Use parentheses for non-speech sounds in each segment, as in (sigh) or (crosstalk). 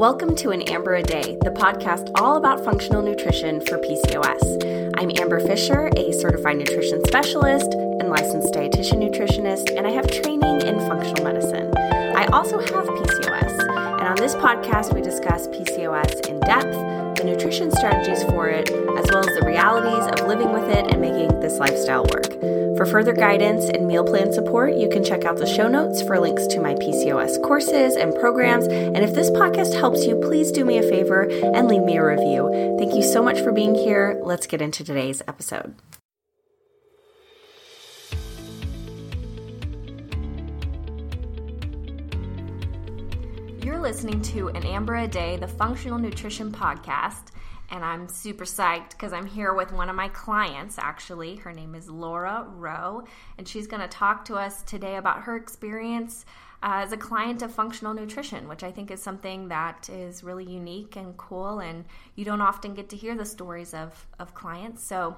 Welcome to An Amber a Day, the podcast all about functional nutrition for PCOS. I'm Amber Fischer, a certified nutrition specialist and licensed dietitian nutritionist, and I have training in functional medicine. I also have PCOS, and on this podcast, we discuss PCOS in depth, the nutrition strategies for it, as well as the realities of living with it and making this lifestyle work. For further guidance and meal plan support, you can check out the show notes for links to my PCOS courses and programs. And if this podcast helps you, please do me a favor and leave me a review. Thank you so much for being here. Let's get into today's episode. Listening to An Amber a Day, the Functional Nutrition Podcast and I'm super psyched because I'm here with one of my clients, actually. Her name is Laura Roe, and she's going to talk to us today about her experience uh, as a client of functional nutrition, which I think is something that is really unique and cool, and you don't often get to hear the stories of, of clients. So,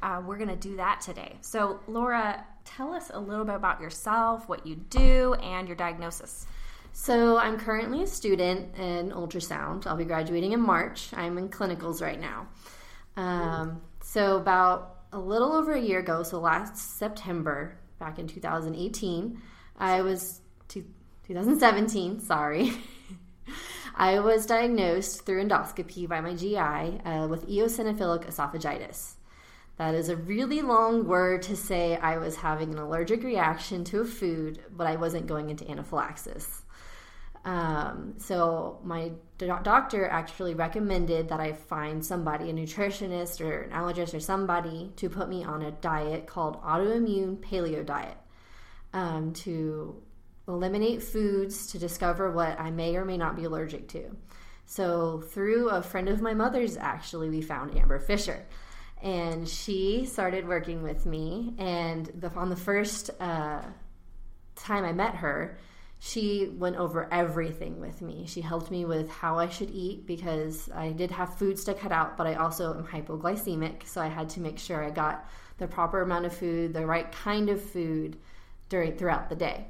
uh, we're going to do that today. So, Laura, tell us a little bit about yourself, what you do, and your diagnosis. So I'm currently a student in ultrasound. I'll be graduating in March. I'm in clinicals right now. Um, so about a little over a year ago, so last September, back in 2018, I was 2017. Sorry. (laughs) I was diagnosed through endoscopy by my GI uh, with eosinophilic esophagitis. That is a really long word to say I was having an allergic reaction to a food, but I wasn't going into anaphylaxis. Um, so my do- doctor actually recommended that I find somebody, a nutritionist or an allergist or somebody, to put me on a diet called autoimmune paleo diet um, to eliminate foods to discover what I may or may not be allergic to. So through a friend of my mother's, actually, we found Amber Fischer. And she started working with me. And the, on the first uh, time I met her, she went over everything with me. She helped me with how I should eat because I did have foods to cut out, but I also am hypoglycemic, so I had to make sure I got the proper amount of food, the right kind of food during throughout the day.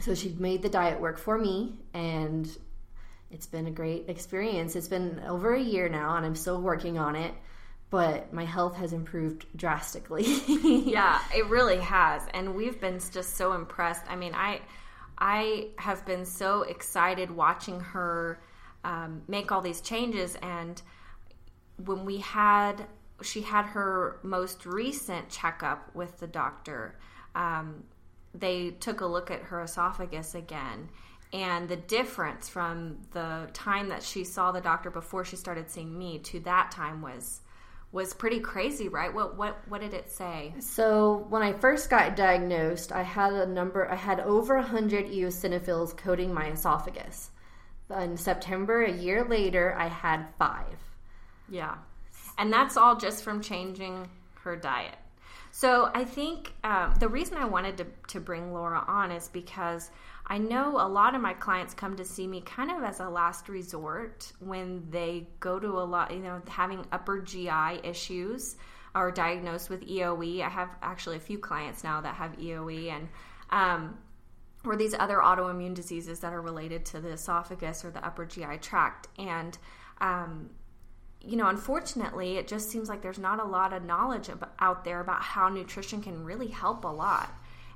So she made the diet work for me and it's been a great experience. It's been over a year now and I'm still working on it but my health has improved drastically. (laughs) yeah, it really has. And we've been just so impressed. I mean, I I have been so excited watching her um, make all these changes. And when we had, she had her most recent checkup with the doctor, um, they took a look at her esophagus again. And the difference from the time that she saw the doctor before she started seeing me to that time was was pretty crazy, right? What what what did it say? So when I first got diagnosed, I had a number. I had over hundred eosinophils coating my esophagus. In September, a year later, I had five. Yeah, and that's all just from changing her diet. So I think um, the reason I wanted to, to bring Laura on is because I know a lot of my clients come to see me kind of as a last resort when they go to a lot, you know, having upper GI issues or diagnosed with EOE. I have actually a few clients now that have EOE and um, or these other autoimmune diseases that are related to the esophagus or the upper GI tract. And um, you know, unfortunately, it just seems like there's not a lot of knowledge out there about how nutrition can really help a lot.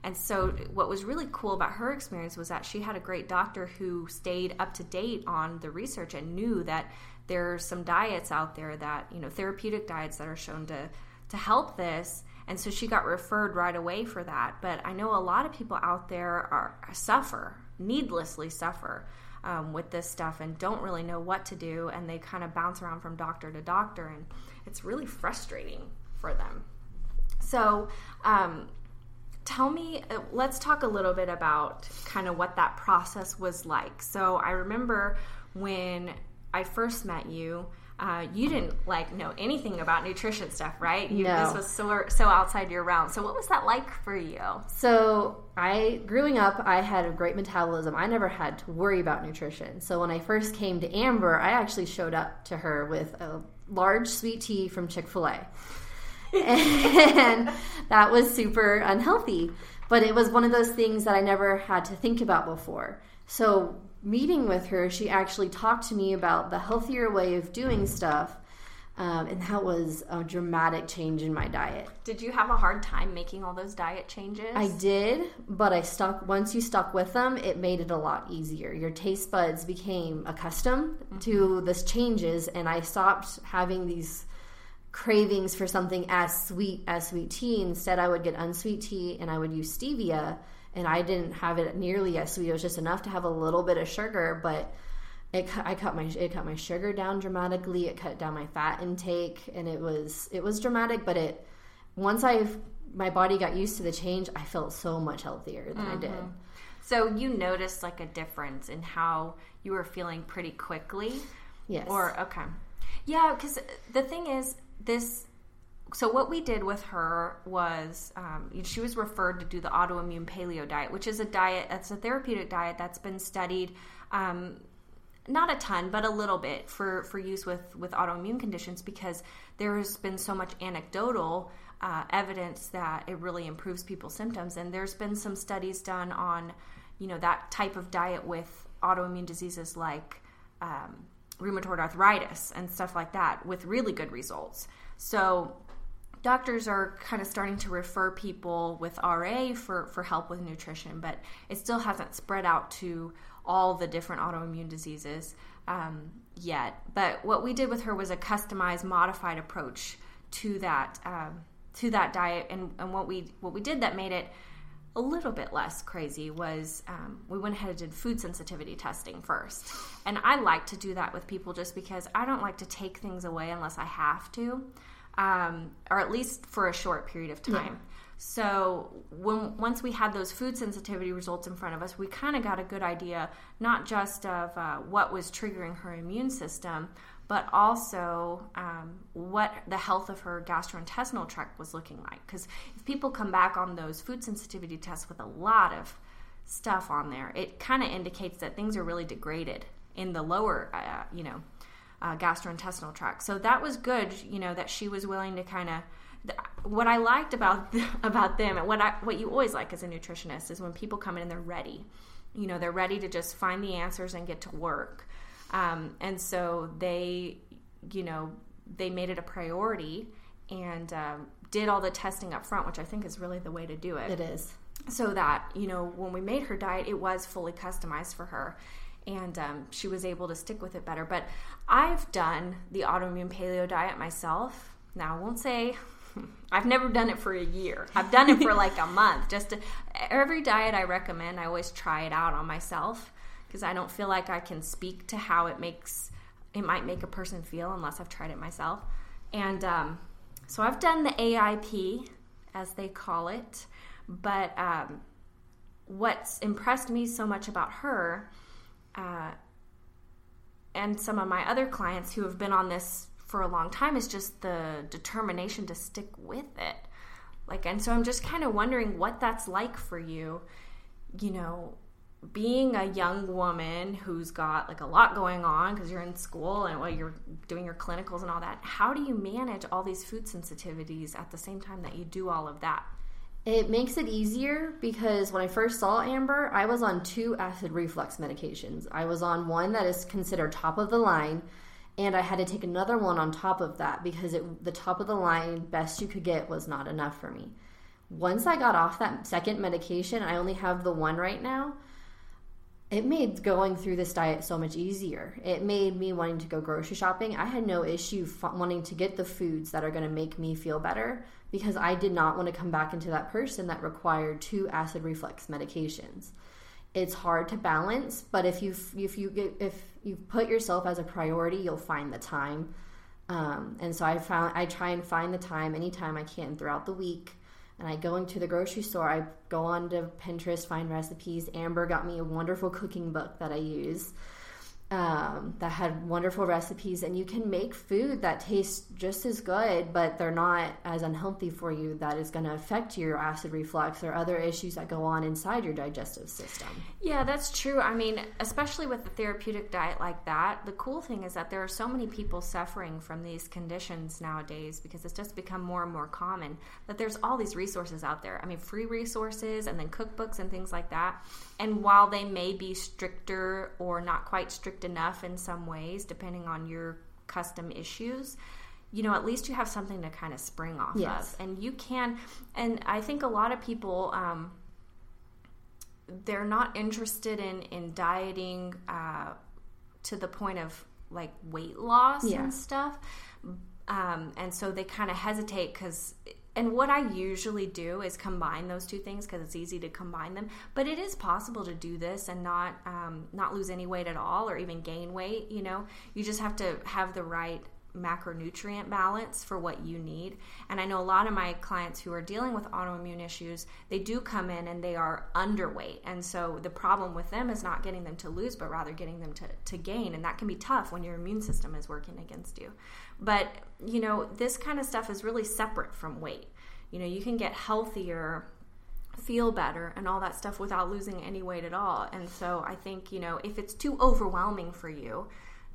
And so, what was really cool about her experience was that she had a great doctor who stayed up to date on the research and knew that there are some diets out there that, you know, therapeutic diets that are shown to, to help this. And so she got referred right away for that. But I know a lot of people out there are suffer, needlessly suffer um, with this stuff and don't really know what to do. And they kind of bounce around from doctor to doctor. And it's really frustrating for them. So, um, tell me, uh, let's talk a little bit about kind of what that process was like. So I remember when I first met you, uh, you didn't like know anything about nutrition stuff, right? You, no. This was so so outside your realm. So what was that like for you? So I, growing up, I had a great metabolism. I never had to worry about nutrition. So when I first came to Amber, I actually showed up to her with a large sweet tea from Chick Fil A and that was super unhealthy. But it was one of those things that I never had to think about before. So meeting with her, she actually talked to me about the healthier way of doing stuff. Um, and that was a dramatic change in my diet. Did you have a hard time making all those diet changes? I did, but I stuck. Once you stuck with them, it made it a lot easier. Your taste buds became accustomed mm-hmm. to this changes, and I stopped having these cravings for something as sweet as sweet tea. Instead, I would get unsweet tea, and I would use stevia, and I didn't have it nearly as sweet. It was just enough to have a little bit of sugar, but it I cut my it cut my sugar down dramatically. It cut down my fat intake, and it was it was dramatic. But it once I my body got used to the change, I felt so much healthier than mm-hmm. I did. Mm-hmm. So you noticed like a difference in how you were feeling pretty quickly. Yes. Or okay. Yeah, because the thing is this so what we did with her was um, she was referred to do the autoimmune paleo diet which is a diet that's a therapeutic diet that's been studied um, not a ton, but a little bit for, for use with, with autoimmune conditions because there's been so much anecdotal uh, evidence that it really improves people's symptoms. And there's been some studies done on, you know, that type of diet with autoimmune diseases like um, rheumatoid arthritis and stuff like that with really good results. So doctors are kind of starting to refer people with RA for, for help with nutrition, but it still hasn't spread out to all the different autoimmune diseases um, yet. But what we did with her was a customized, modified approach to that um, to that diet, and, and what we what we did that made it a little bit less crazy was um, we went ahead and did food sensitivity testing first. And I like to do that with people just because I don't like to take things away unless I have to, um, or at least for a short period of time. Yeah. So when once we had those food sensitivity results in front of us, we kind of got a good idea not just of uh, what was triggering her immune system, but also um, what the health of her gastrointestinal tract was looking like. Because if people come back on those food sensitivity tests with a lot of stuff on there, it kind of indicates that things are really degraded in the lower, uh, you know, uh, gastrointestinal tract. So that was good, you know, that she was willing to kind of what I liked about (laughs) about them and what I what you always like as a nutritionist is when people come in and they're ready. You know, they're ready to just find the answers and get to work. Um, and so they, you know, they made it a priority and um, did all the testing up front, which I think is really the way to do it. It is. So that, you know, when we made her diet, it was fully customized for her. And um, she was able to stick with it better. But I've done the autoimmune paleo diet myself. Now, I won't say (laughs) I've never done it for a year. I've done it for like a month. Just to, every diet I recommend, I always try it out on myself because I don't feel like I can speak to how it makes it might make a person feel unless I've tried it myself. And um, so I've done the AIP as they call it, but um, what's impressed me so much about her uh, and some of my other clients who have been on this for a long time is just the determination to stick with it. Like, and so I'm just kind of wondering what that's like for you, you know, being a young woman who's got like a lot going on because you're in school and while you're doing your clinicals and all that. How do you manage all these food sensitivities at the same time that you do all of that? It makes it easier because when I first saw Amber, I was on two acid reflux medications. I was on one that is considered top of the line and I had to take another one on top of that because it, the top of the line best you could get was not enough for me. Once I got off that second medication, I only have the one right now. It made going through this diet so much easier. It made me wanting to go grocery shopping. I had no issue f- wanting to get the foods that are going to make me feel better because I did not want to come back into that person that required two acid reflux medications it's hard to balance but if you if you if you put yourself as a priority you'll find the time um, and so i found i try and find the time anytime i can throughout the week and i go into the grocery store i go on to pinterest find recipes. Amber got me a wonderful cooking book that i use um, that had wonderful recipes, and you can make food that tastes just as good, but they're not as unhealthy for you. That is going to affect your acid reflux or other issues that go on inside your digestive system. Yeah, that's true. I mean, especially with a therapeutic diet like that, the cool thing is that there are so many people suffering from these conditions nowadays because it's just become more and more common that there's all these resources out there. I mean, free resources and then cookbooks and things like that. And while they may be stricter or not quite strict enough in some ways, depending on your custom issues, you know, at least you have something to kind of spring off Yes. of. And you can, and I think a lot of people, um, they're not interested in, in dieting uh, to the point of like weight loss Yeah. and stuff. Um, and so they kind of hesitate because and what I usually do is combine those two things because it's easy to combine them. But it is possible to do this and not um, not lose any weight at all, or even gain weight. You know, you just have to have the right macronutrient balance for what you need. And I know a lot of my clients who are dealing with autoimmune issues, they do come in and they are underweight. And so the problem with them is not getting them to lose, but rather getting them to, to gain. And that can be tough when your immune system is working against you. But, you know, this kind of stuff is really separate from weight. You know, you can get healthier feel better and all that stuff without losing any weight at all. And so I think, you know, if it's too overwhelming for you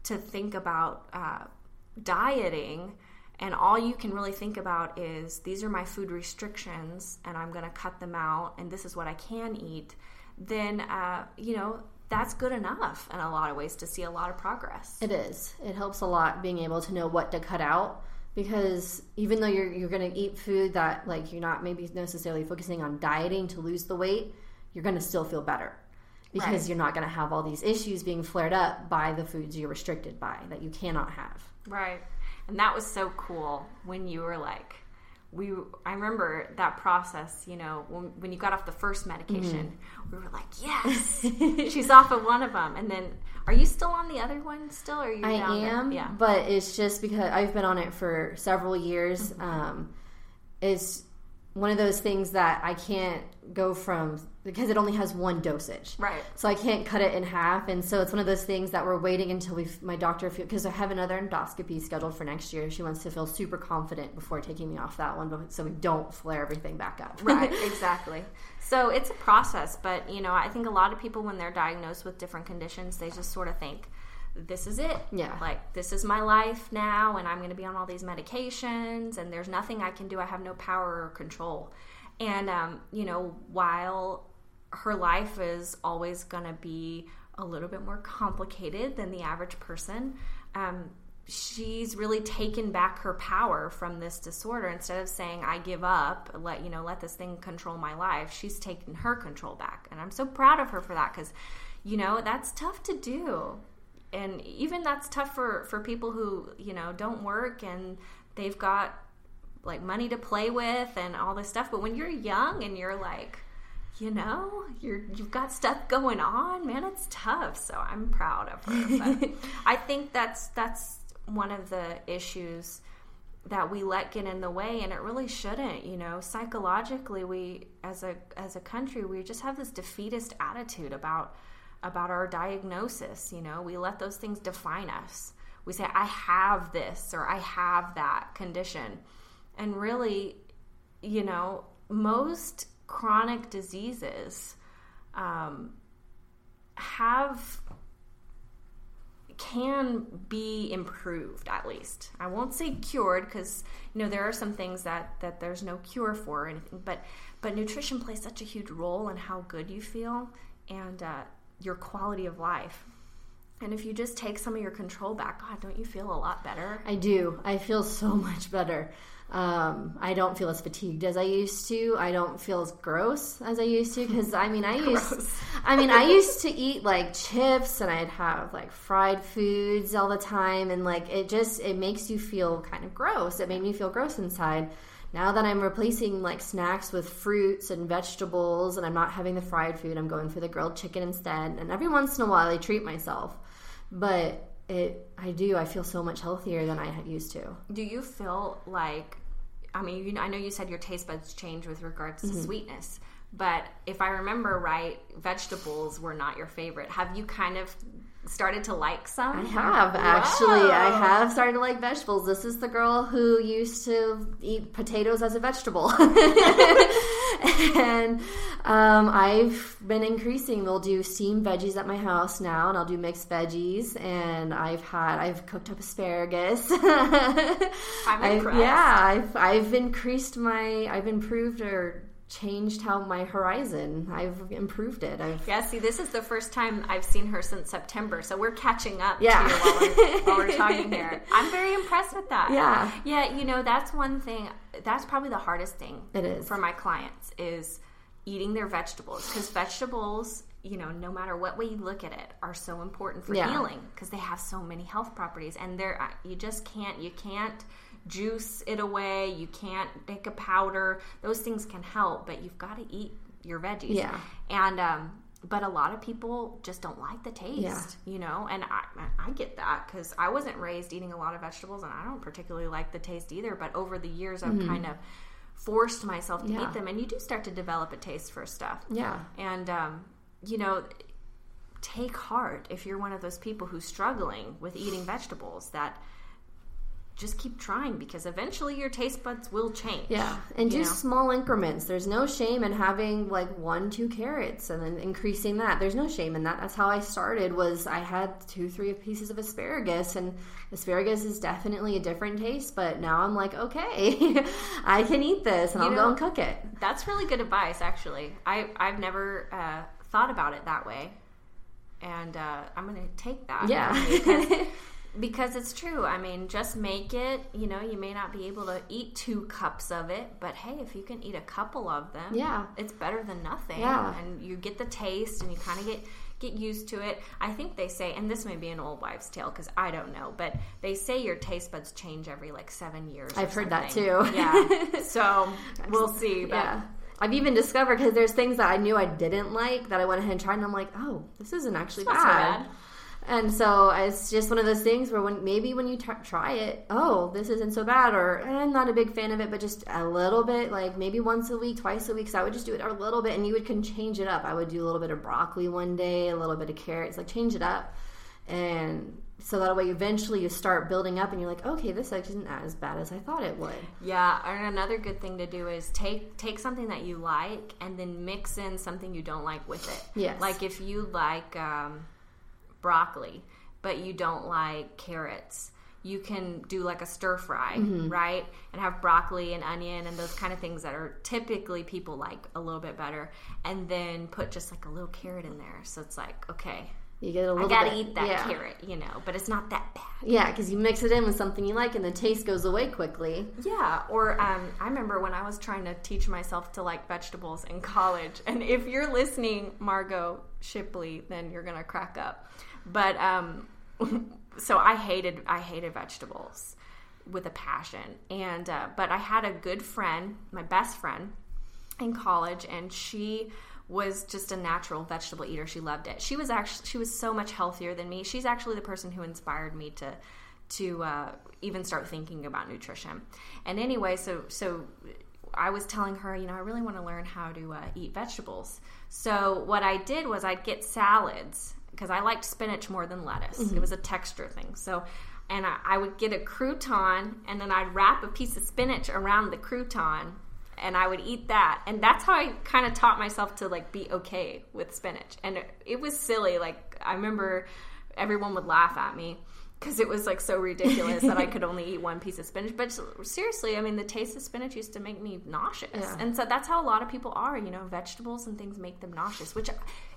to think about uh, dieting and all you can really think about is these are my food restrictions and I'm going to cut them out and this is what I can eat, then, uh, you know, that's good enough in a lot of ways to see a lot of progress. It is. It helps a lot being able to know what to cut out because even though you're you're going to eat food that like you're not maybe necessarily focusing on dieting to lose the weight, you're going to still feel better because Right. you're not going to have all these issues being flared up by the foods you're restricted by that you cannot have. Right. And that was so cool when you were like, we, I remember that process, you know, when, when you got off the first medication, we were like, yes, (laughs) she's off of one of them. And then, are you still on the other one still? Or are you I there? am, Yeah. but it's just because I've been on it for several years. Um, it's one of those things that I can't go from because it only has one dosage. Right. So I can't cut it in half, and so it's one of those things that we're waiting until we my doctor because I have another endoscopy scheduled for next year. She wants to feel super confident before taking me off that one, so we don't flare everything back up. right (laughs) exactly so it's a process but you know i think a lot of people when they're diagnosed with different conditions they just sort of think this is it. Yeah. like this is my life now and i'm going to be on all these medications and there's nothing i can do. I have no power or control. And um, you know while her life is always going to be a little bit more complicated than the average person um, she's really taken back her power from this disorder. Instead of saying i give up let you know let this thing control my life she's taken her control back. And i'm so proud of her for that because you know that's tough to do and even that's tough for for people who you know don't work and they've got like money to play with and all this stuff. But when you're young and you're like you know you're you've got stuff going on man it's tough. So i'm proud of her. But (laughs) i think that's that's one of the issues that we let get in the way and it really shouldn't you know. Psychologically we as a as a country we just have this defeatist attitude about about our diagnosis you know? We let those things define us. We say i have this or i have that condition. And really you know most chronic diseases um, have can be improved at least. I won't say cured because you know there are some things that that there's no cure for or anything but but nutrition plays such a huge role in how good you feel. And uh, your quality of life and if you just take some of your control back god don't you feel a lot better I do. I feel so (laughs) much better. Um, I don't feel as fatigued as I used to. I don't feel as gross as I used to because I mean I (laughs) used. I mean I (laughs) used to eat like chips and I'd have like fried foods all the time and like it just it makes you feel kind of gross. It made me feel gross inside. Now that I'm replacing like snacks with fruits and vegetables and I'm not having the fried food, I'm going for the grilled chicken instead. And every once in a while I treat myself. But it I do I feel so much healthier than I used to. do you feel like i mean you, i know you said your taste buds change with regards to mm-hmm. sweetness but if i remember right vegetables were not your favorite have you kind of started to like some? I have actually. I have started to like vegetables. This is the girl who used to eat potatoes as a vegetable, (laughs) and um, I've been increasing. We'll do steamed veggies at my house now, and I'll do mixed veggies. And I've had I've cooked up asparagus. (laughs) I'm I've- yeah, I've I've increased my I've improved or changed how my horizon. I've improved it. I've Yeah, see, this is the first time I've seen her since September, so we're catching up Yeah. to you while we're, while we're talking (laughs) here. I'm very impressed with that. Yeah. Yeah, you know, that's one thing, that's probably the hardest thing It is. for my clients is eating their vegetables because vegetables, you know, no matter what way you look at it, are so important for Yeah. healing because they have so many health properties and they're, uh, you just can't, you can't juice it away, you can't make a powder. Those things can help, but you've got to eat your veggies. Yeah. And um, but a lot of people just don't like the taste, Yeah. you know. And I I get that because I wasn't raised eating a lot of vegetables, and I don't particularly like the taste either. But over the years, I've kind of forced myself to Mm-hmm. Yeah. eat them, and you do start to develop a taste for stuff. yeah. And um, you know, take heart if you're one of those people who's struggling with eating vegetables. That just keep trying because eventually your taste buds will change. Yeah, and do know? small increments. There's no shame in having like one, two carrots and then increasing that. There's no shame in that. That's how I started. Was I had two, three pieces of asparagus, and asparagus is definitely a different taste. But now I'm like, okay, (laughs) I can eat this, and You I'll know- go and cook it. That's really good advice, actually. I I've never uh, thought about it that way, and uh, I'm going to take that. Yeah. (laughs) because, it's true. I mean, just make it. You know, you may not be able to eat two cups of it, but hey, if you can eat a couple of them, Yeah. it's better than nothing. Yeah. and you get the taste, and you kind of get get used to it. I think they say, and this may be an old wives' tale because I don't know, but they say your taste buds change every like seven years. I've heard that too. Yeah, (laughs) so we'll see. But Yeah. I've even discovered because there's things that I knew I didn't like that I went ahead and tried, and I'm like, oh, this isn't actually not so bad. And so it's just one of those things where when maybe when you t- try it, oh, this isn't so bad, or eh, I'm not a big fan of it, but just a little bit, like maybe once a week, twice a week. So I would just do it a little bit, and you would can change it up. I would do a little bit of broccoli one day, a little bit of carrots, like change it up, and so that way eventually you start building up, and you're like, okay, this like, isn't as bad as I thought it would. Yeah, and another good thing to do is take take something that you like and then mix in something you don't like with it. Yes. Like if you like um, broccoli, but you don't like carrots, you can do like a stir fry, Mm-hmm. right? And have broccoli and onion and those kind of things that are typically people like a little bit better, and then put just like a little carrot in there. So it's like, okay, You get a little. I gotta bit, eat that yeah. carrot, you know, but it's not that bad. Yeah, because you mix it in with something you like, and the taste goes away quickly. Yeah, or um, I remember when I was trying to teach myself to like vegetables in college. And if you're listening, Margot Shipley, then you're gonna crack up. But um, (laughs) so I hated I hated vegetables with a passion. And uh, but I had a good friend, my best friend, in college, and she was just a natural vegetable eater. She loved it. She was actually she was so much healthier than me. She's actually the person who inspired me to to uh, even start thinking about nutrition. And anyway, so so I was telling her, you know, I really want to learn how to uh, eat vegetables. So what I did was I'd get salads because I liked spinach more than lettuce. It mm-hmm. was a texture thing. So and I, I would get a crouton and then I'd wrap a piece of spinach around the crouton and I would eat that. And that's how I kind of taught myself to like be okay with spinach. And it, it was silly. Like I remember everyone would laugh at me because it was like so ridiculous that I could (laughs) only eat one piece of spinach. But seriously, I mean, the taste of spinach used to make me nauseous. Yeah. And so that's how a lot of people are, you know, vegetables and things make them nauseous, which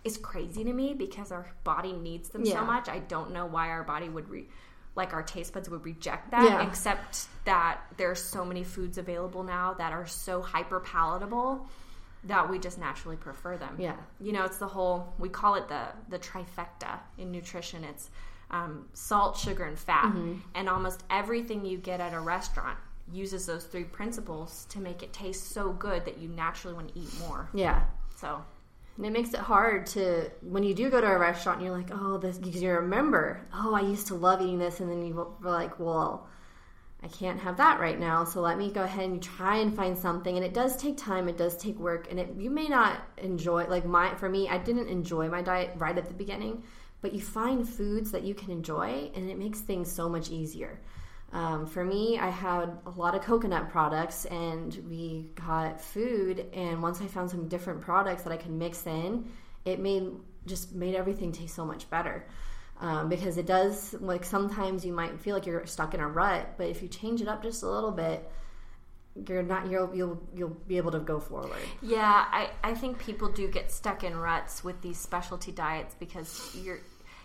is crazy to me because our body needs them Yeah. so much. I don't know why our body would re- like our taste buds would reject that Yeah. except that there's so many foods available now that are so hyper palatable that we just naturally prefer them. Yeah. You know, it's the whole we call it the the trifecta in nutrition. It's um, salt, sugar, and fat, Mm-hmm. and almost everything you get at a restaurant uses those three principles to make it taste so good that you naturally want to eat more. Yeah. So And it makes it hard to when you do go to a restaurant and you're like, oh, this because you remember, oh, I used to love eating this, and then you were like, well, I can't have that right now, so let me go ahead and try and find something. And it does take time, it does take work, and it you may not enjoy like my for me, I didn't enjoy my diet right at the beginning, but you find foods that you can enjoy, and it makes things so much easier. Um, for me, I had a lot of coconut products, and we got food. And once I found some different products that I could mix in, it made just made everything taste so much better. Um, because it does like sometimes you might feel like you're stuck in a rut, but if you change it up just a little bit, you're not you'll you'll you'll be able to go forward. Yeah, I I think people do get stuck in ruts with these specialty diets because you're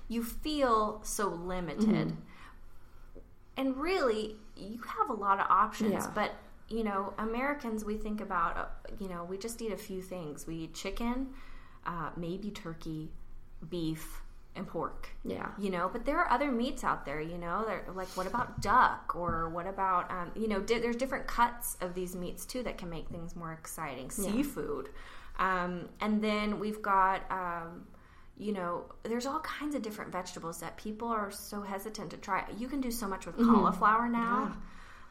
you feel so limited. Mm-hmm. And really, you have a lot of options, yeah. but you know, Americans we think about uh, you know, we just eat a few things. We eat chicken, uh, maybe turkey, beef, and pork. Yeah. You know, but there are other meats out there, you know, They're, like what about duck or what about, um, you know, di- there's different cuts of these meats too that can make things more exciting. Yeah. Seafood. Um, and then we've got, um, you know, there's all kinds of different vegetables that people are so hesitant to try. You can do so much with mm-hmm. cauliflower now yeah.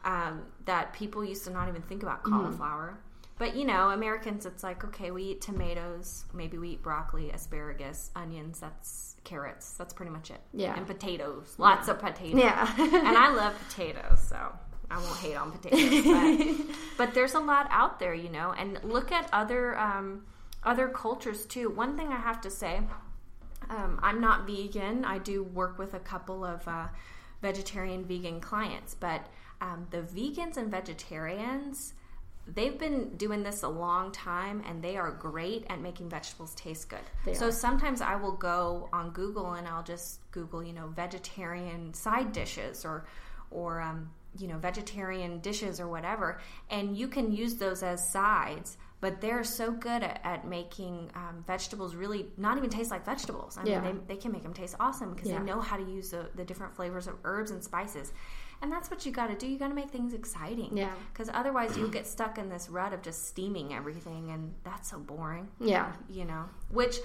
Um, that people used to not even think about mm-hmm. cauliflower. Mm-hmm. But you know, Americans, it's like okay, we eat tomatoes, maybe we eat broccoli, asparagus, onions. That's carrots. That's pretty much it. Yeah. And potatoes. Lots yeah. of potatoes. Yeah. (laughs) and I love potatoes, so I won't hate on potatoes. But, (laughs) but, there's a lot out there, you know. And look at other um, other cultures too. One thing I have to say, um, I'm not vegan. I do work with a couple of uh, vegetarian vegan clients, but um, the vegans and vegetarians they've been doing this a long time and they are great at making vegetables taste good. They so are. sometimes I will go on Google and I'll just Google, you know, vegetarian side dishes or or um, you know, vegetarian dishes or whatever, and you can use those as sides. But they're so good at, at making um, vegetables really not even taste like vegetables. I yeah. mean, they, they can make them taste awesome because yeah. they know how to use the, the different flavors of herbs and spices. And that's what you got to do. You got to make things exciting. Yeah. Because otherwise, you'll get stuck in this rut of just steaming everything, and that's so boring. Yeah. You know, which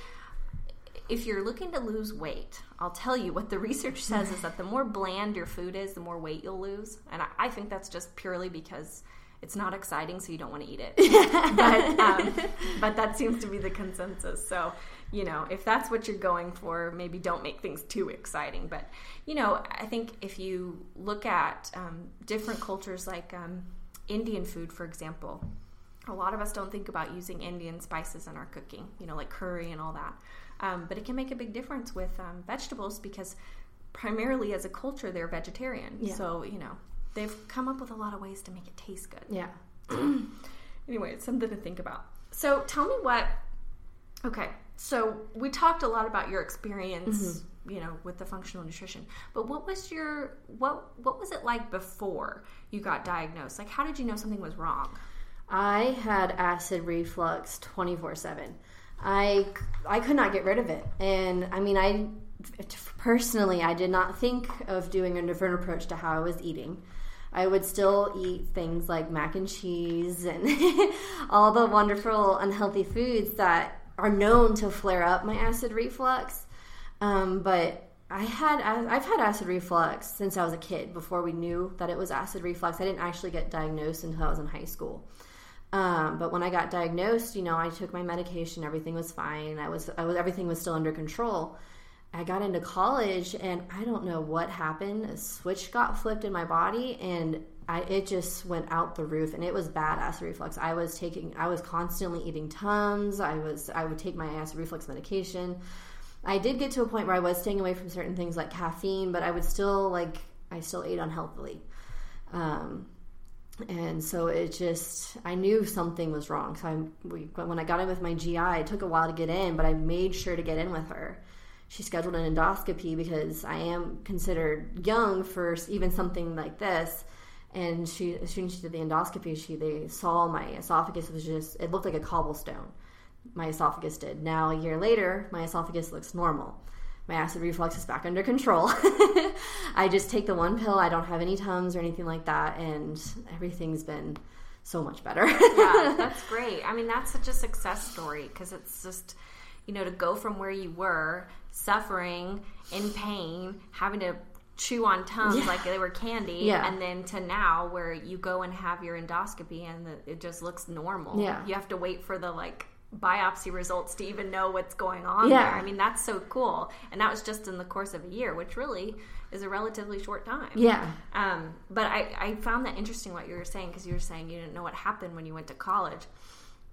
if you're looking to lose weight, I'll tell you what the (laughs) research says is that the more bland your food is, the more weight you'll lose. And I, I think that's just purely because it's not exciting, so you don't want to eat it. (laughs) but, um, (laughs) but that seems to be the consensus. So you know, if that's what you're going for, maybe don't make things too exciting. But, you know, I think if you look at um, different cultures like um, Indian food, for example, a lot of us don't think about using Indian spices in our cooking, you know, like curry and all that. Um, but it can make a big difference with um, vegetables because primarily as a culture, they're vegetarian. Yeah. So, you know, they've come up with a lot of ways to make it taste good. Yeah. (clears throat) anyway, it's something to think about. So tell me what, okay, so we talked a lot about your experience mm-hmm. you know with the functional nutrition but what was your what what was it like before you got diagnosed like how did you know something was wrong i had acid reflux 24/7 i i could not get rid of it and i mean i personally i did not think of doing a different approach to how i was eating I would still eat things like mac and cheese and (laughs) all the wonderful unhealthy foods that are known to flare up my acid reflux. Um, but I had I've had acid reflux since I was a kid. Before we knew that it was acid reflux, I didn't actually get diagnosed until I was in high school. Um, but when I got diagnosed, you know, I took my medication. Everything was fine. I was, I was everything was still under control. I got into college, and I don't know what happened. A switch got flipped in my body, and I, it just went out the roof and it was bad acid reflux. I was taking, I was constantly eating Tums. I was, I would take my acid reflux medication. I did get to a point where I was staying away from certain things like caffeine, but I would still like, I still ate unhealthily. Um, and so it just, I knew something was wrong. So I, we, when I got in with my GI, it took a while to get in, but I made sure to get in with her she scheduled an endoscopy because I am considered young for even something like this. And she as soon as she did the endoscopy she they saw my esophagus was just it looked like a cobblestone. My esophagus did. Now a year later my esophagus looks normal. My acid reflux is back under control. (laughs) I just take the one pill. I don't have any tums or anything like that and everything's been so much better. (laughs) Yeah that's great. I mean that's such a success story because it's just you know to go from where you were suffering in pain having to chew on Tums yeah. like they were candy yeah. and then to now where you go and have your endoscopy and the, it just looks normal yeah you have to wait for the like biopsy results to even know what's going on Yeah. there. I mean, that's so cool. And that was just in the course of a year, which really is a relatively short time. Yeah. Um, but I, I found that interesting what you were saying because you were saying you didn't know what happened when you went to college.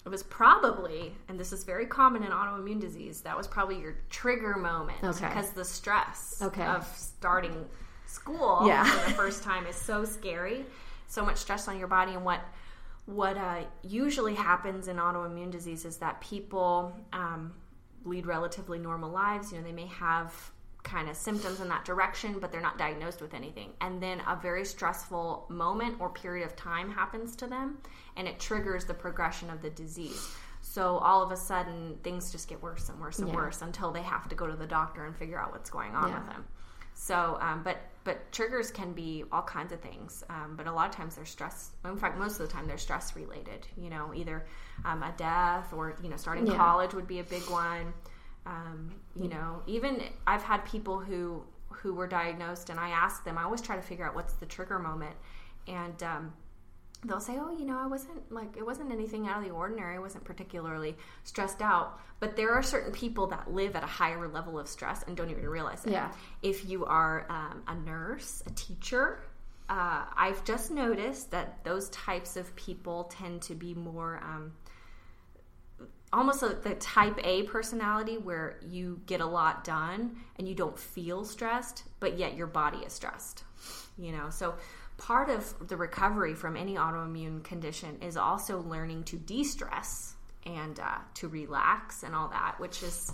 It was probably, and this is very common in autoimmune disease, that was probably your trigger moment. Okay. Because the stress Okay. of starting school Yeah. for the first time is so scary. So much stress on your body. And what what uh, usually happens in autoimmune disease is that people um, lead relatively normal lives. You know, they may have kind of symptoms in that direction, but they're not diagnosed with anything. And then a very stressful moment or period of time happens to them, and it triggers the progression of the disease. So all of a sudden, things just get worse and worse and Yeah. worse until they have to go to the doctor and figure out what's going on Yeah. with them. So, um, but but triggers can be all kinds of things. Um, but a lot of times they're stress. In fact, most of the time they're stress related. You know, either um, a death or you know starting Yeah. college would be a big one. Um, you know, even I've had people who who were diagnosed, and I ask them. I always try to figure out what's the trigger moment, and um, they'll say, "Oh, you know, I wasn't like it wasn't anything out of the ordinary. I wasn't particularly stressed out." But there are certain people that live at a higher level of stress and don't even realize it. Yeah. If you are um, a nurse, a teacher, uh, I've just noticed that those types of people tend to be more. Um, almost a, the type A personality where you get a lot done and you don't feel stressed, but yet your body is stressed. You know, so part of the recovery from any autoimmune condition is also learning to de stress and uh, to relax and all that, which is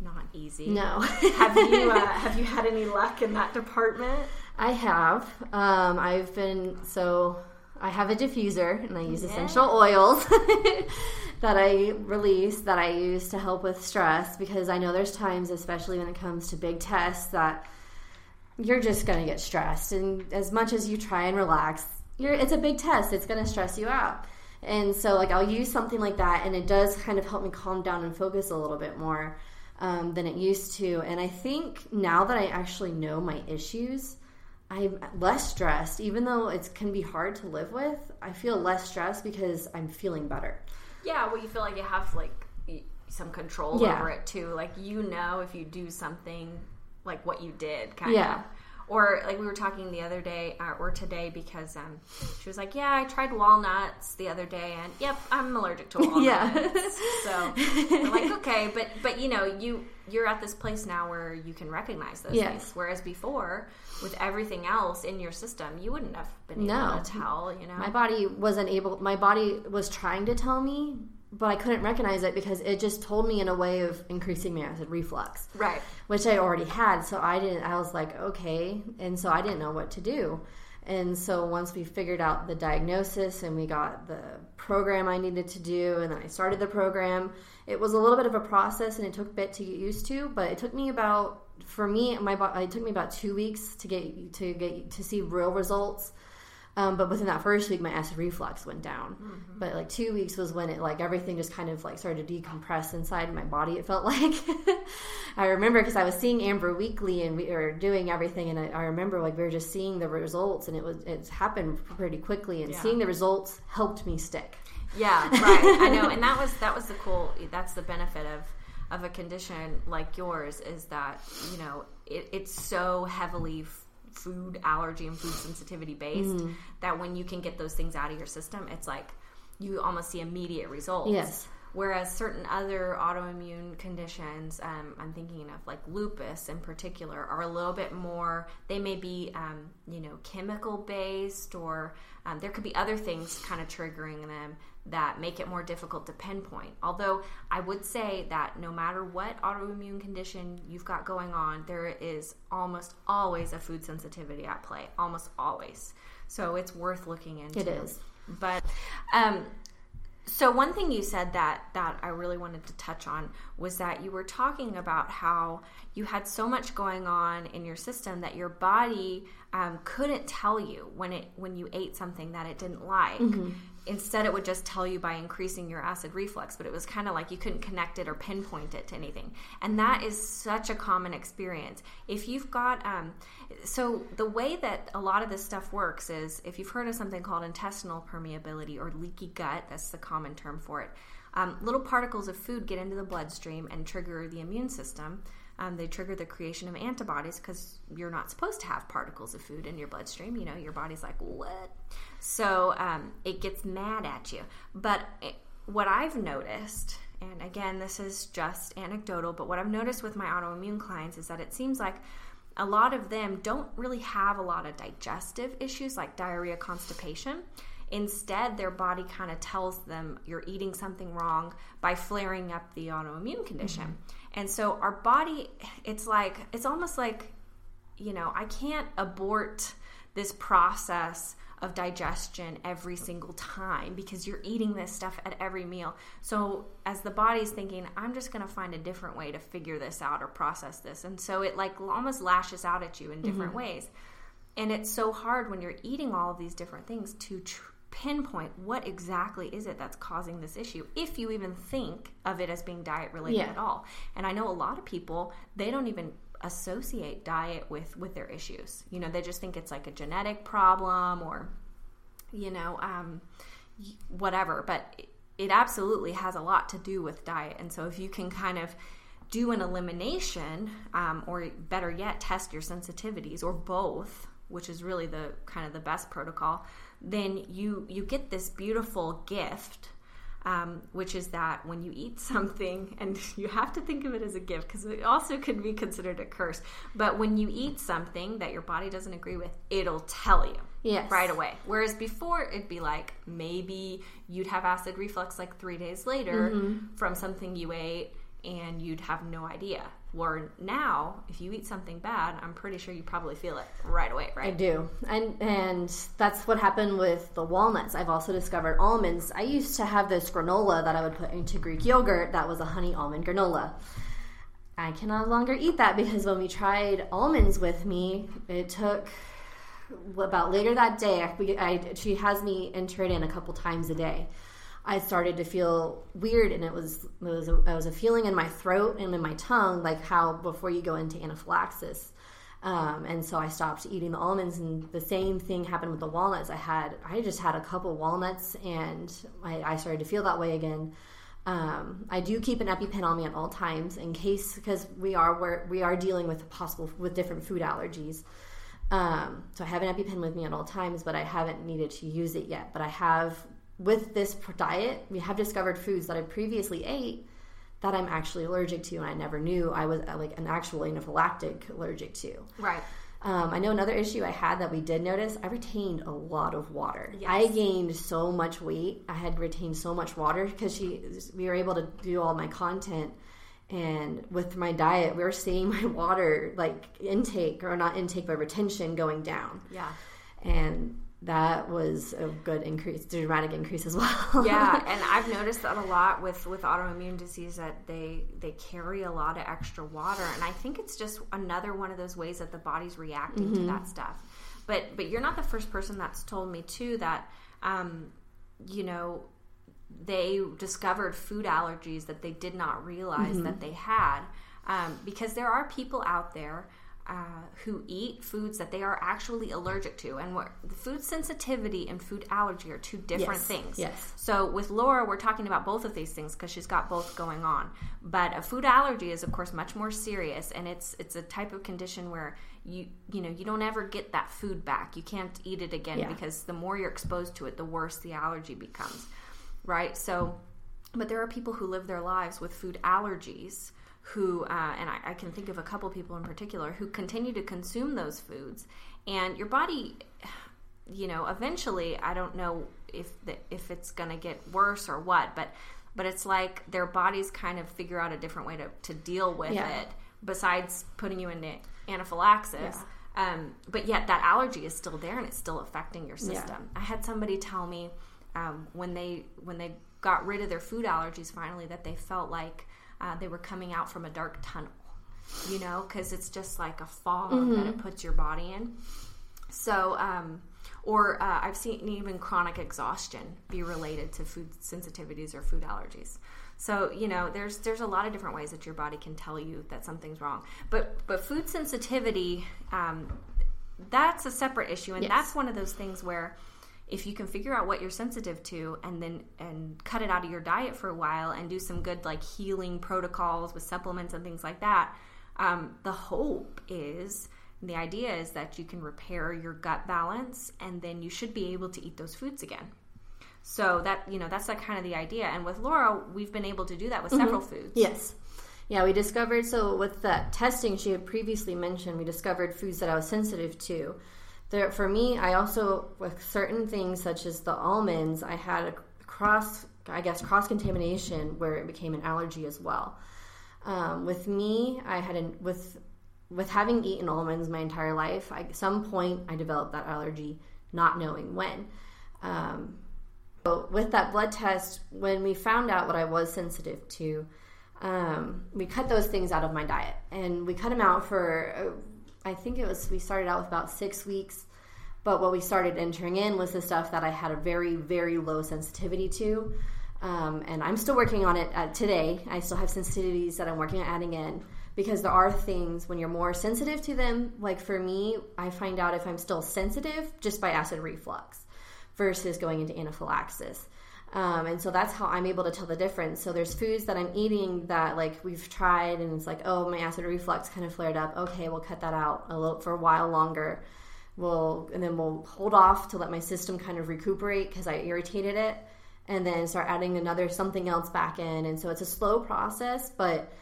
not easy. No. (laughs) have you uh, have you had any luck in that department? I have. Um, I've been so I have a diffuser and I use essential oils (laughs) that I release that I use to help with stress because I know there's times, especially when it comes to big tests, that you're just going to get stressed. And as much as you try and relax, you're, it's a big test. It's going to stress you out. And so, like, I'll use something like that, and it does kind of help me calm down and focus a little bit more um, than it used to. And I think now that I actually know my issues, I'm less stressed. Even though it can be hard to live with, I feel less stressed because I'm feeling better. Yeah, well, you feel like you have like some control Yeah. over it too. Like you know if you do something, like what you did, kind Yeah. of. Or like we were talking the other day uh, or today because um, she was like, "Yeah, I tried walnuts the other day, and yep, I'm allergic to (laughs) walnuts." Yeah. so we're like, okay, but but you know, you you're at this place now where you can recognize those Yes. things. Whereas before, with everything else in your system, you wouldn't have been able No. to tell. You know, My body wasn't able, my body was trying to tell me, but I couldn't recognize it because it just told me in a way of increasing my acid reflux. right? which I already had. So I didn't, I was like, okay. And so I didn't know what to do. And so once we figured out the diagnosis and we got the program I needed to do, and then I started the program, it was a little bit of a process and it took a bit to get used to, but it took me about, for me, my it took me about two weeks to get to get to see real results. Um, but within that first week, my acid reflux went down. But like two weeks was when it like everything just kind of like started to decompress inside my body. It felt (laughs) like I remember because I was seeing Amber weekly and we were doing everything, and I, I remember like we were just seeing the results, and it was it's happened pretty quickly, and Yeah. seeing the results helped me stick. Yeah, right. I know, and that was that was the cool. That's the benefit of of a condition like yours is that you know it, it's so heavily food allergy and food sensitivity based Mm-hmm. that when you can get those things out of your system, it's like you almost see immediate results. Yes. Whereas certain other autoimmune conditions, um, I'm thinking of like lupus in particular, are a little bit more. They may be, um, you know, chemical based, or um, there could be other things kind of triggering them that make it more difficult to pinpoint. Although I would say that no matter what autoimmune condition you've got going on, there is almost always a food sensitivity at play. Almost always. So it's worth looking into. It is. But um, so one thing you said that that I really wanted to touch on was that you were talking about how you had so much going on in your system that your body um, couldn't tell you when it when you ate something that it didn't like. Instead, it would just tell you by increasing your acid reflux, but it was kind of like you couldn't connect it or pinpoint it to anything. And that is such a common experience. If you've got, um, so the way that a lot of this stuff works is if you've heard of something called intestinal permeability or leaky gut, that's the common term for it. um, little particles of food get into the bloodstream and trigger the immune system. Um, they trigger the creation of antibodies because you're not supposed to have particles of food in your bloodstream. You know, your body's like, what? So um, it gets mad at you. But it, what I've noticed, and again, this is just anecdotal, but what I've noticed with my autoimmune clients is that it seems like a lot of them don't really have a lot of digestive issues like diarrhea, constipation. Instead, their body kind of tells them you're eating something wrong by flaring up the autoimmune condition. Mm-hmm. And so our body, it's like, it's almost like, you know, I can't abort this process of digestion every single time because you're eating this stuff at every meal. So as the body's thinking, I'm just going to find a different way to figure this out or process this. And so it like almost lashes out at you in different mm-hmm. ways. And it's so hard when you're eating all of these different things to tr- pinpoint what exactly is it that's causing this issue if you even think of it as being diet related yeah. at all. And i know a lot of people they don't even associate diet with with their issues. You know they just think it's like a genetic problem or you know um, whatever. But it absolutely has a lot to do with diet. And so if you can kind of do an elimination um, or better yet test your sensitivities or both which is really the kind of the best protocol then you you get this beautiful gift um, which is that when you eat something, (laughs) and you have to think of it as a gift because it also could be considered a curse. But when you eat something that your body doesn't agree with, it'll tell you yes. right away. Whereas before, it'd be like maybe you'd have acid reflux like three days later mm-hmm. from something you ate, and you'd have no idea. Where now, if you eat something bad, I'm pretty sure you probably feel it right away, right? I do, and and that's what happened with the walnuts. I've also discovered almonds. I used to have this granola that I would put into Greek yogurt. That was a honey almond granola. I can no longer eat that because when we tried almonds with me, it took about later that day. I, I, she has me enter it in a couple times a day I started to feel weird, and it was it was a, was a feeling in my throat and in my tongue, like how before you go into anaphylaxis. Um, and so I stopped eating the almonds, and the same thing happened with the walnuts. I had I just had a couple walnuts, and I, I started to feel that way again. Um, I do keep an EpiPen on me at all times in case because we are where we are dealing with possible with different food allergies. Um, so I have an EpiPen with me at all times, but I haven't needed to use it yet. But I have with this diet, we have discovered foods that I previously ate that I'm actually allergic to, and I never knew I was uh, like an actual anaphylactic allergic to. Right. Um, I know another issue I had that we did notice. I retained a lot of water. Yes. I gained so much weight. I had retained so much water because she we were able to do all my content, and with my diet, we were seeing (laughs) my water like intake or not intake but retention going down. Yeah. And that was a good increase, dramatic increase as (laughs) well. yeah, and I've noticed that a lot with with autoimmune disease that they they carry a lot of extra water, and I think it's just another one of those ways that the body's reacting mm-hmm. to that stuff. But but you're not the first person that's told me too that um, you know they discovered food allergies that they did not realize mm-hmm. that they had um, because there are people out there uh, who eat foods that they are actually allergic to. And what food sensitivity and food allergy are two different yes. things. Yes. So with Laura, we're talking about both of these things because she's got both going on. But a food allergy is, of course, much more serious, and it's it's a type of condition where you you know you don't ever get that food back. You can't eat it again yeah. because the more you're exposed to it, the worse the allergy becomes. Right. So, but there are people who live their lives with food allergies who, uh, and I, I, can think of a couple people in particular, who continue to consume those foods. And your body, you know, eventually, I don't know if the, if it's going to get worse or what, but but it's like their bodies kind of figure out a different way to, to deal with yeah. it besides putting you into anaphylaxis. Yeah. Um, but yet that allergy is still there and it's still affecting your system. Yeah. I had somebody tell me um, when they when they got rid of their food allergies finally that they felt like uh, they were coming out from a dark tunnel, you know, because it's just like a fog mm-hmm. that it puts your body in. So, um, or uh, I've seen even chronic exhaustion be related to food sensitivities or food allergies. So you know, there's there's a lot of different ways that your body can tell you that something's wrong. But but food sensitivity, um, that's a separate issue, and yes. that's one of those things where if you can figure out what you're sensitive to and then and cut it out of your diet for a while and do some good like healing protocols with supplements and things like that um, the hope is the idea is that you can repair your gut balance and then you should be able to eat those foods again. So that you know that's like kind of the idea. And with laura we've been able to do that with mm-hmm. several foods. Yes. Yeah we discovered so with that testing she had previously mentioned we discovered foods that i was sensitive to there for me i also with certain things such as the almonds i had a cross i guess cross contamination where it became an allergy as well. Um, with me i had an with with having eaten almonds my entire life I, at some point i developed that allergy not knowing when. Um, with that blood test when we found out what i was sensitive to um, we cut those things out of my diet and we cut them out for I think it was we started out with about six weeks, but what we started entering in was the stuff that I had a very very low sensitivity to, um, and I'm still working on it uh, today. I still have sensitivities that I'm working on adding in because there are things when you're more sensitive to them. Like for me, I find out if I'm still sensitive just by acid reflux versus going into anaphylaxis. Um, and so that's how I'm able to tell the difference. So there's foods that I'm eating that like we've tried and it's like, oh, my acid reflux kind of flared up. Okay, we'll cut that out a little for a while longer. We'll and then we'll hold off to let my system kind of recuperate because I irritated it, and then start adding another something else back in. And so it's a slow process, but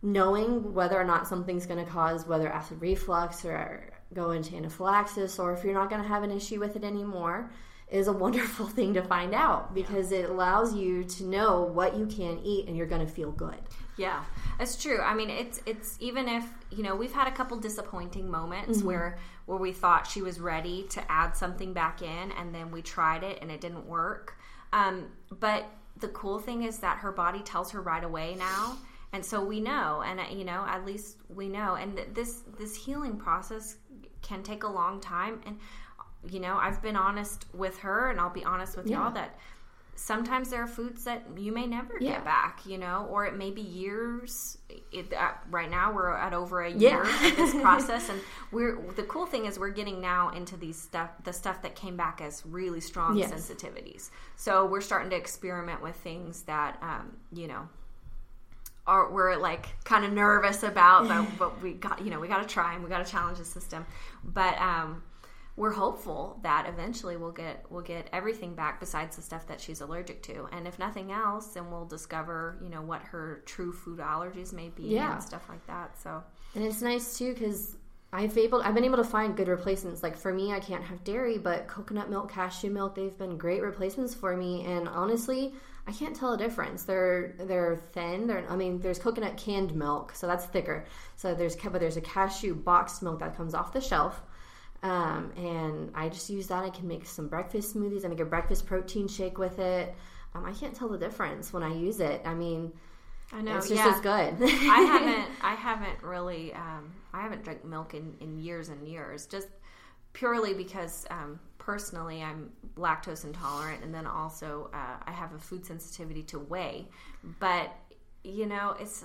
knowing whether or not something's going to cause whether acid reflux or go into anaphylaxis or if you're not going to have an issue with it anymore is a wonderful (laughs) thing to find out because it allows you to know what you can eat and you're going to feel good. Yeah, that's true. I mean, it's it's even if you know we've had a couple disappointing moments mm-hmm. where where we thought she was ready to add something back in, and then we tried it and it didn't work. Um, but the cool thing is that her body tells her right away now, and so we know, and uh, you know, at least we know. And this this healing process can take a long time, and you know, I've been honest with her, and I'll be honest with yeah. y'all that sometimes there are foods that you may never yeah. get back, you know, or it may be years. It, uh, right now, we're at over a year yeah. of this (laughs) process, and we're the cool thing is we're getting now into these stuff, the stuff that came back as really strong yes. sensitivities. So we're starting to experiment with things that, um, you know. Are, we're like kind of nervous about, but, but we got you know we got to try and we got to challenge the system. But um, we're hopeful that eventually we'll get we'll get everything back besides the stuff that she's allergic to and if nothing else then we'll discover you know what her true food allergies may be yeah. and stuff like that so and it's nice too because I've able I've been able to find good replacements. Like for me, I can't have dairy, but coconut milk, cashew milk, they've been great replacements for me. And honestly, I can't tell a difference. They're they're thin. They're I mean, there's coconut canned milk, so that's thicker. So there's but there's a cashew boxed milk that comes off the shelf. Um, and I just use that. I can make some breakfast smoothies. I make a breakfast protein shake with it. Um, I can't tell the difference when I use it. I mean, I know it's just yeah. as good. I (laughs) haven't. I haven't really. Um, I haven't drank milk in, in years and years. Just purely because um, personally I'm lactose intolerant, and then also uh, I have a food sensitivity to whey. But you know, it's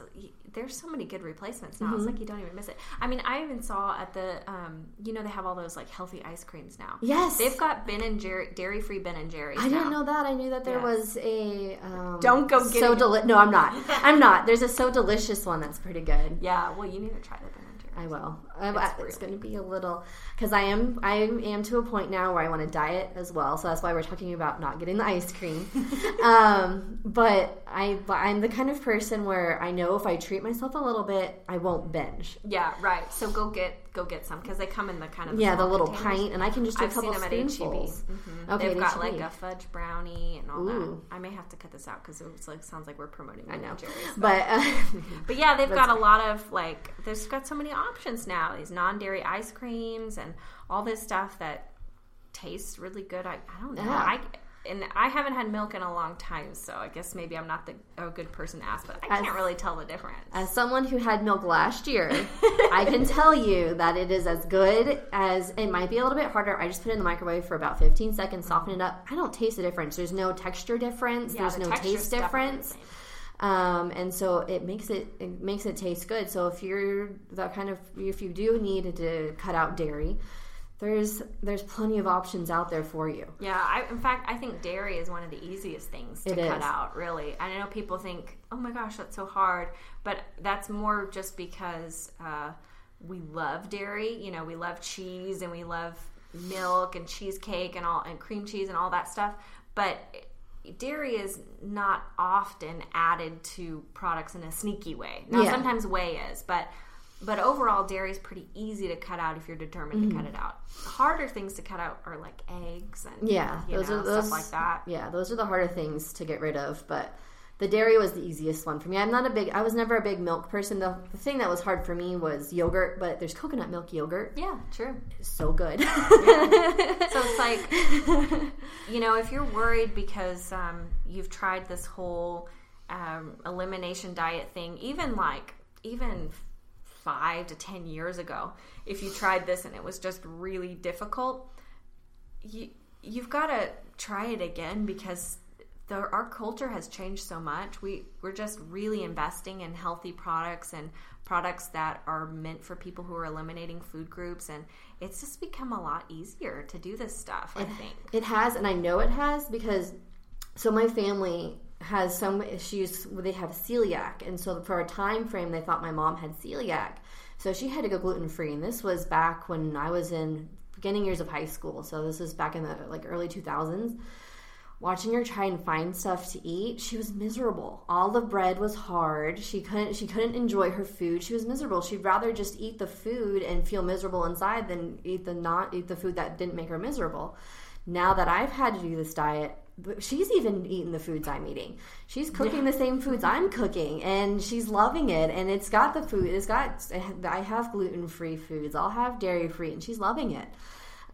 there's so many good replacements now. Mm-hmm. It's like you don't even miss it. I mean, I even saw at the, um, you know, they have all those like healthy ice creams now. Yes, they've got Ben and Jerry, dairy free Ben and Jerry's. I now. didn't know that. I knew that there yes. was a. Um, don't go get so deli- No, I'm not. (laughs) I'm not. There's a so delicious one that's pretty good. Yeah, well, you need to try that. I will. It's, it's going to be a little because I am I am to a point now where I want to diet as well. So that's why we're talking about not getting the ice cream. (laughs) um, but I I'm the kind of person where I know if I treat myself a little bit, I won't binge. Yeah, right. So go get go get some because they come in the kind of the yeah the little containers. pint, and I can just do I've a couple spoonfuls. Mm-hmm. Okay, they've got like a fudge brownie and all Ooh. that. I may have to cut this out because it like sounds like we're promoting. I know, Jerry's, (laughs) but but, uh, (laughs) but yeah, they've (laughs) got a lot of like. There's got so many options now. These non dairy ice creams and all this stuff that tastes really good. I, I don't know. Yeah. I and I haven't had milk in a long time, so I guess maybe I'm not the, a good person to ask, but I as, can't really tell the difference. As someone who had milk last year, (laughs) I can tell you that it is as good as it might be a little bit harder. I just put it in the microwave for about 15 seconds, soften it up. I don't taste the difference. There's no texture difference. Yeah, There's the no taste difference. Um, and so it makes it it makes it taste good. So if you're that kind of if you do need to cut out dairy, there's there's plenty of options out there for you. Yeah, I, in fact, I think dairy is one of the easiest things to It cut is. out. Really, And I know people think, "Oh my gosh, that's so hard," but that's more just because uh, we love dairy. You know, we love cheese and we love milk and cheesecake and all and cream cheese and all that stuff. But dairy is not often added to products in a sneaky way. Now, Yeah. sometimes whey is, but but overall, dairy is pretty easy to cut out if you're determined Mm-hmm. to cut it out. Harder things to cut out are like eggs and Yeah, those know, are those stuff like that. Yeah, those are the harder things to get rid of, but the dairy was the easiest one for me. I'm not a big I was never a big milk person. The, the thing that was hard for me was yogurt, but there's coconut milk yogurt. Yeah, true. It's so good. (laughs) So it's like, you know, if you're worried because um, you've tried this whole um, elimination diet thing, even like, even five to ten years ago, if you tried this and it was just really difficult, you, you've got to try it again because the, our culture has changed so much. We we're just really investing in healthy products and products that are meant for people who are eliminating food groups, and it's just become a lot easier to do this stuff. I think. It has, and I know it has because so my family has some issues they have celiac, and so for a time frame they thought my mom had celiac, so she had to go gluten free, and this was back when I was in beginning years of high school, so this was back in the like early two thousands. Watching her try and find stuff to eat, she was miserable. All the bread was hard. She couldn't she couldn't enjoy her food. She was miserable. She'd rather just eat the food and feel miserable inside than eat the not eat the food that didn't make her miserable. Now that I've had to do this diet, but she's even eating the foods I'm eating. She's cooking the same foods I'm cooking, and she's loving it. And it's got the food. It's got. I have gluten free foods. I'll have dairy free, and she's loving it.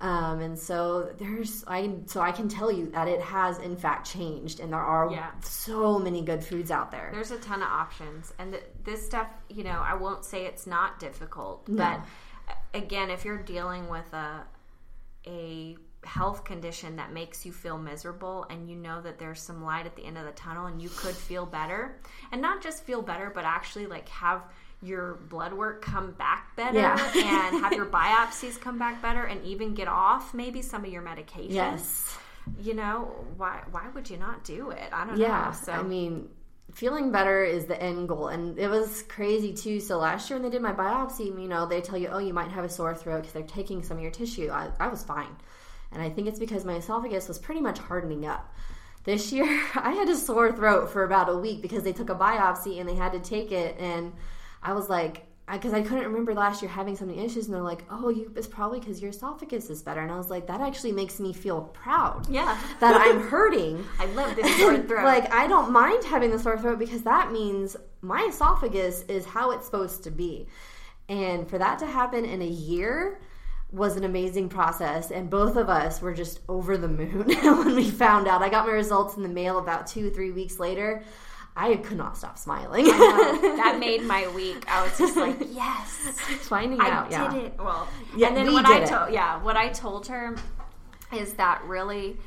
Um, and so there's I so I can tell you that it has in fact changed, and there are Yeah. so many good foods out there. There's a ton of options, and th- this stuff, you know, I won't say it's not difficult, No. but uh, again, if you're dealing with a a health condition that makes you feel miserable and you know that there's some light at the end of the tunnel and you could feel better and not just feel better but actually like have your blood work come back better Yeah. (laughs) and have your (laughs) biopsies come back better and even get off maybe some of your medications yes. you know why why would you not do it i don't Yeah, know so I mean, feeling better is the end goal, and it was crazy too. So last year when they did my biopsy, you know, they tell you, oh, you might have a sore throat because they're taking some of your tissue. I, I was fine, and I think it's because my esophagus was pretty much hardening up. This year, (laughs) I had a sore throat for about a week because they took a biopsy and they had to take it, and I was like. Because I, couldn't remember last year having so many issues, and they're like, "Oh, you it's probably because your esophagus is better." And I was like, "That actually makes me feel proud yeah (laughs) that I'm hurting (laughs) I love this sore throat. like I don't mind having the sore throat because that means my esophagus is how it's supposed to be. And for that to happen in a year was an amazing process and both of us were just over the moon (laughs) when we found out. I got my results in the mail about 2 3 weeks later. I could not stop smiling. (laughs) that made my week. I was just like, (laughs) yes, Finding I out, did yeah. it. Well, Yeah, and then what did I told, yeah, what I told her is that really,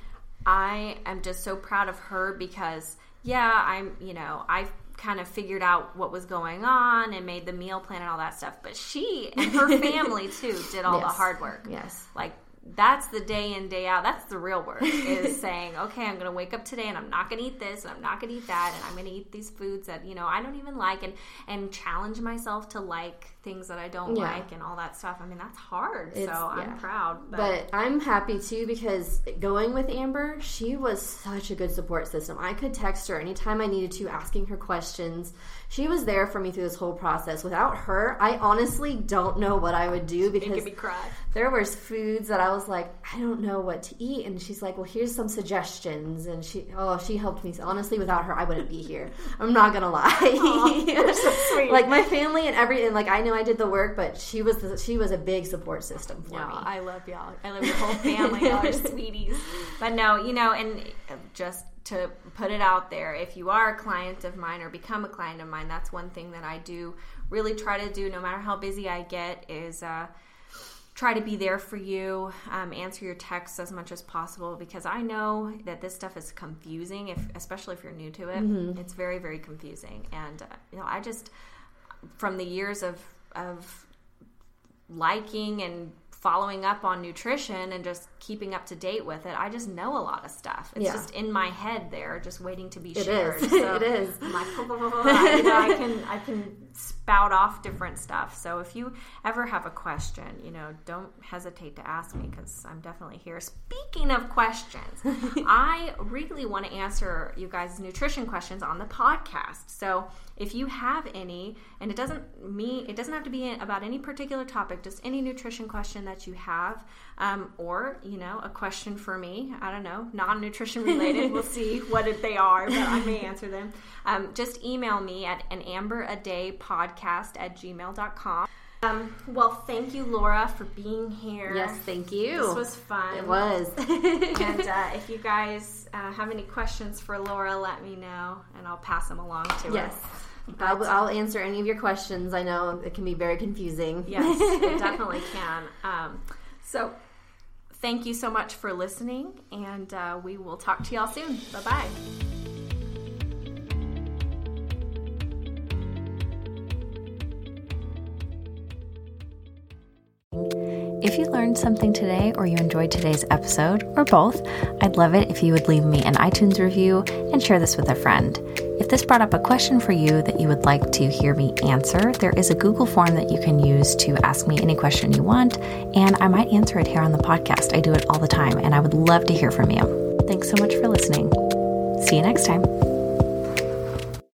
I am just so proud of her because, yeah, I'm, you know, I kind of figured out what was going on and made the meal plan and all that stuff. But she and her (laughs) family too did all the hard work. Yes. Like that's the day in day out. That's the real work is (laughs) saying, okay, I'm going to wake up today and I'm not going to eat this and I'm not going to eat that and I'm going to eat these foods that you know I don't even like and and challenge myself to like things that I don't Yeah. like and all that stuff. I mean that's hard. It's- so yeah. I'm proud. But I'm happy too because going with Amber, she was such a good support system. I could text her anytime I needed to, asking her questions. She was there for me through this whole process. Without her, I honestly don't know what I would do because there was foods that I was like, I don't know what to eat, and she's like, well, here's some suggestions, and she, oh, she helped me. Honestly, without her, I wouldn't be here. (laughs) I'm not gonna lie. you're so (laughs) sweet. like my family and every, and like I know I did the work, but she was the, she was a big support system for Yeah, me. I love y'all. I love your whole family. y'all are (laughs) sweeties. But no, you know, and just to put it out there, if you are a client of mine or become a client of mine, that's one thing that I do really try to do, no matter how busy I get, is uh, try to be there for you, um, answer your texts as much as possible because I know that this stuff is confusing, if especially if you're new to it. It's very, very confusing, and uh, you know, I just from the years of of liking and following up on nutrition and just keeping up to date with it, I just know a lot of stuff. It's Yeah. just in my head there, just waiting to be It shared. is. (laughs) So It is. I'm like, blah, (laughs) blah, blah, blah, blah. You know, I can I can spout off different stuff. So if you ever have a question, you know, don't hesitate to ask me because I'm definitely here. Speaking of questions, (laughs) I really want to answer you guys' nutrition questions on the podcast. So if you have any, and it doesn't me, it doesn't have to be about any particular topic, just any nutrition question that you have, um, or you know, a question for me. I don't know, non-nutrition related. we'll (laughs) see what it, they are, but I may answer them. Um, just email me at an amber a day podcast at gmail.com. Um, well, thank you, Laura, for being here. Yes, thank you. This was fun. It was. (laughs) and uh, if you guys uh, have any questions for Laura, let me know, and I'll pass them along to yes. her. I'll, I'll answer any of your questions. I know it can be very confusing. Yes, it (laughs) definitely can. Um, so, thank you so much for listening, and uh, we will talk to y'all soon. Bye bye. If you learned something today or you enjoyed today's episode, or both, I'd love it if you would leave me an iTunes review and share this with a friend. If this brought up a question for you that you would like to hear me answer, there is a Google form that you can use to ask me any question you want, and I might answer it here on the podcast. I do it all the time, and I would love to hear from you. Thanks so much for listening. See you next time.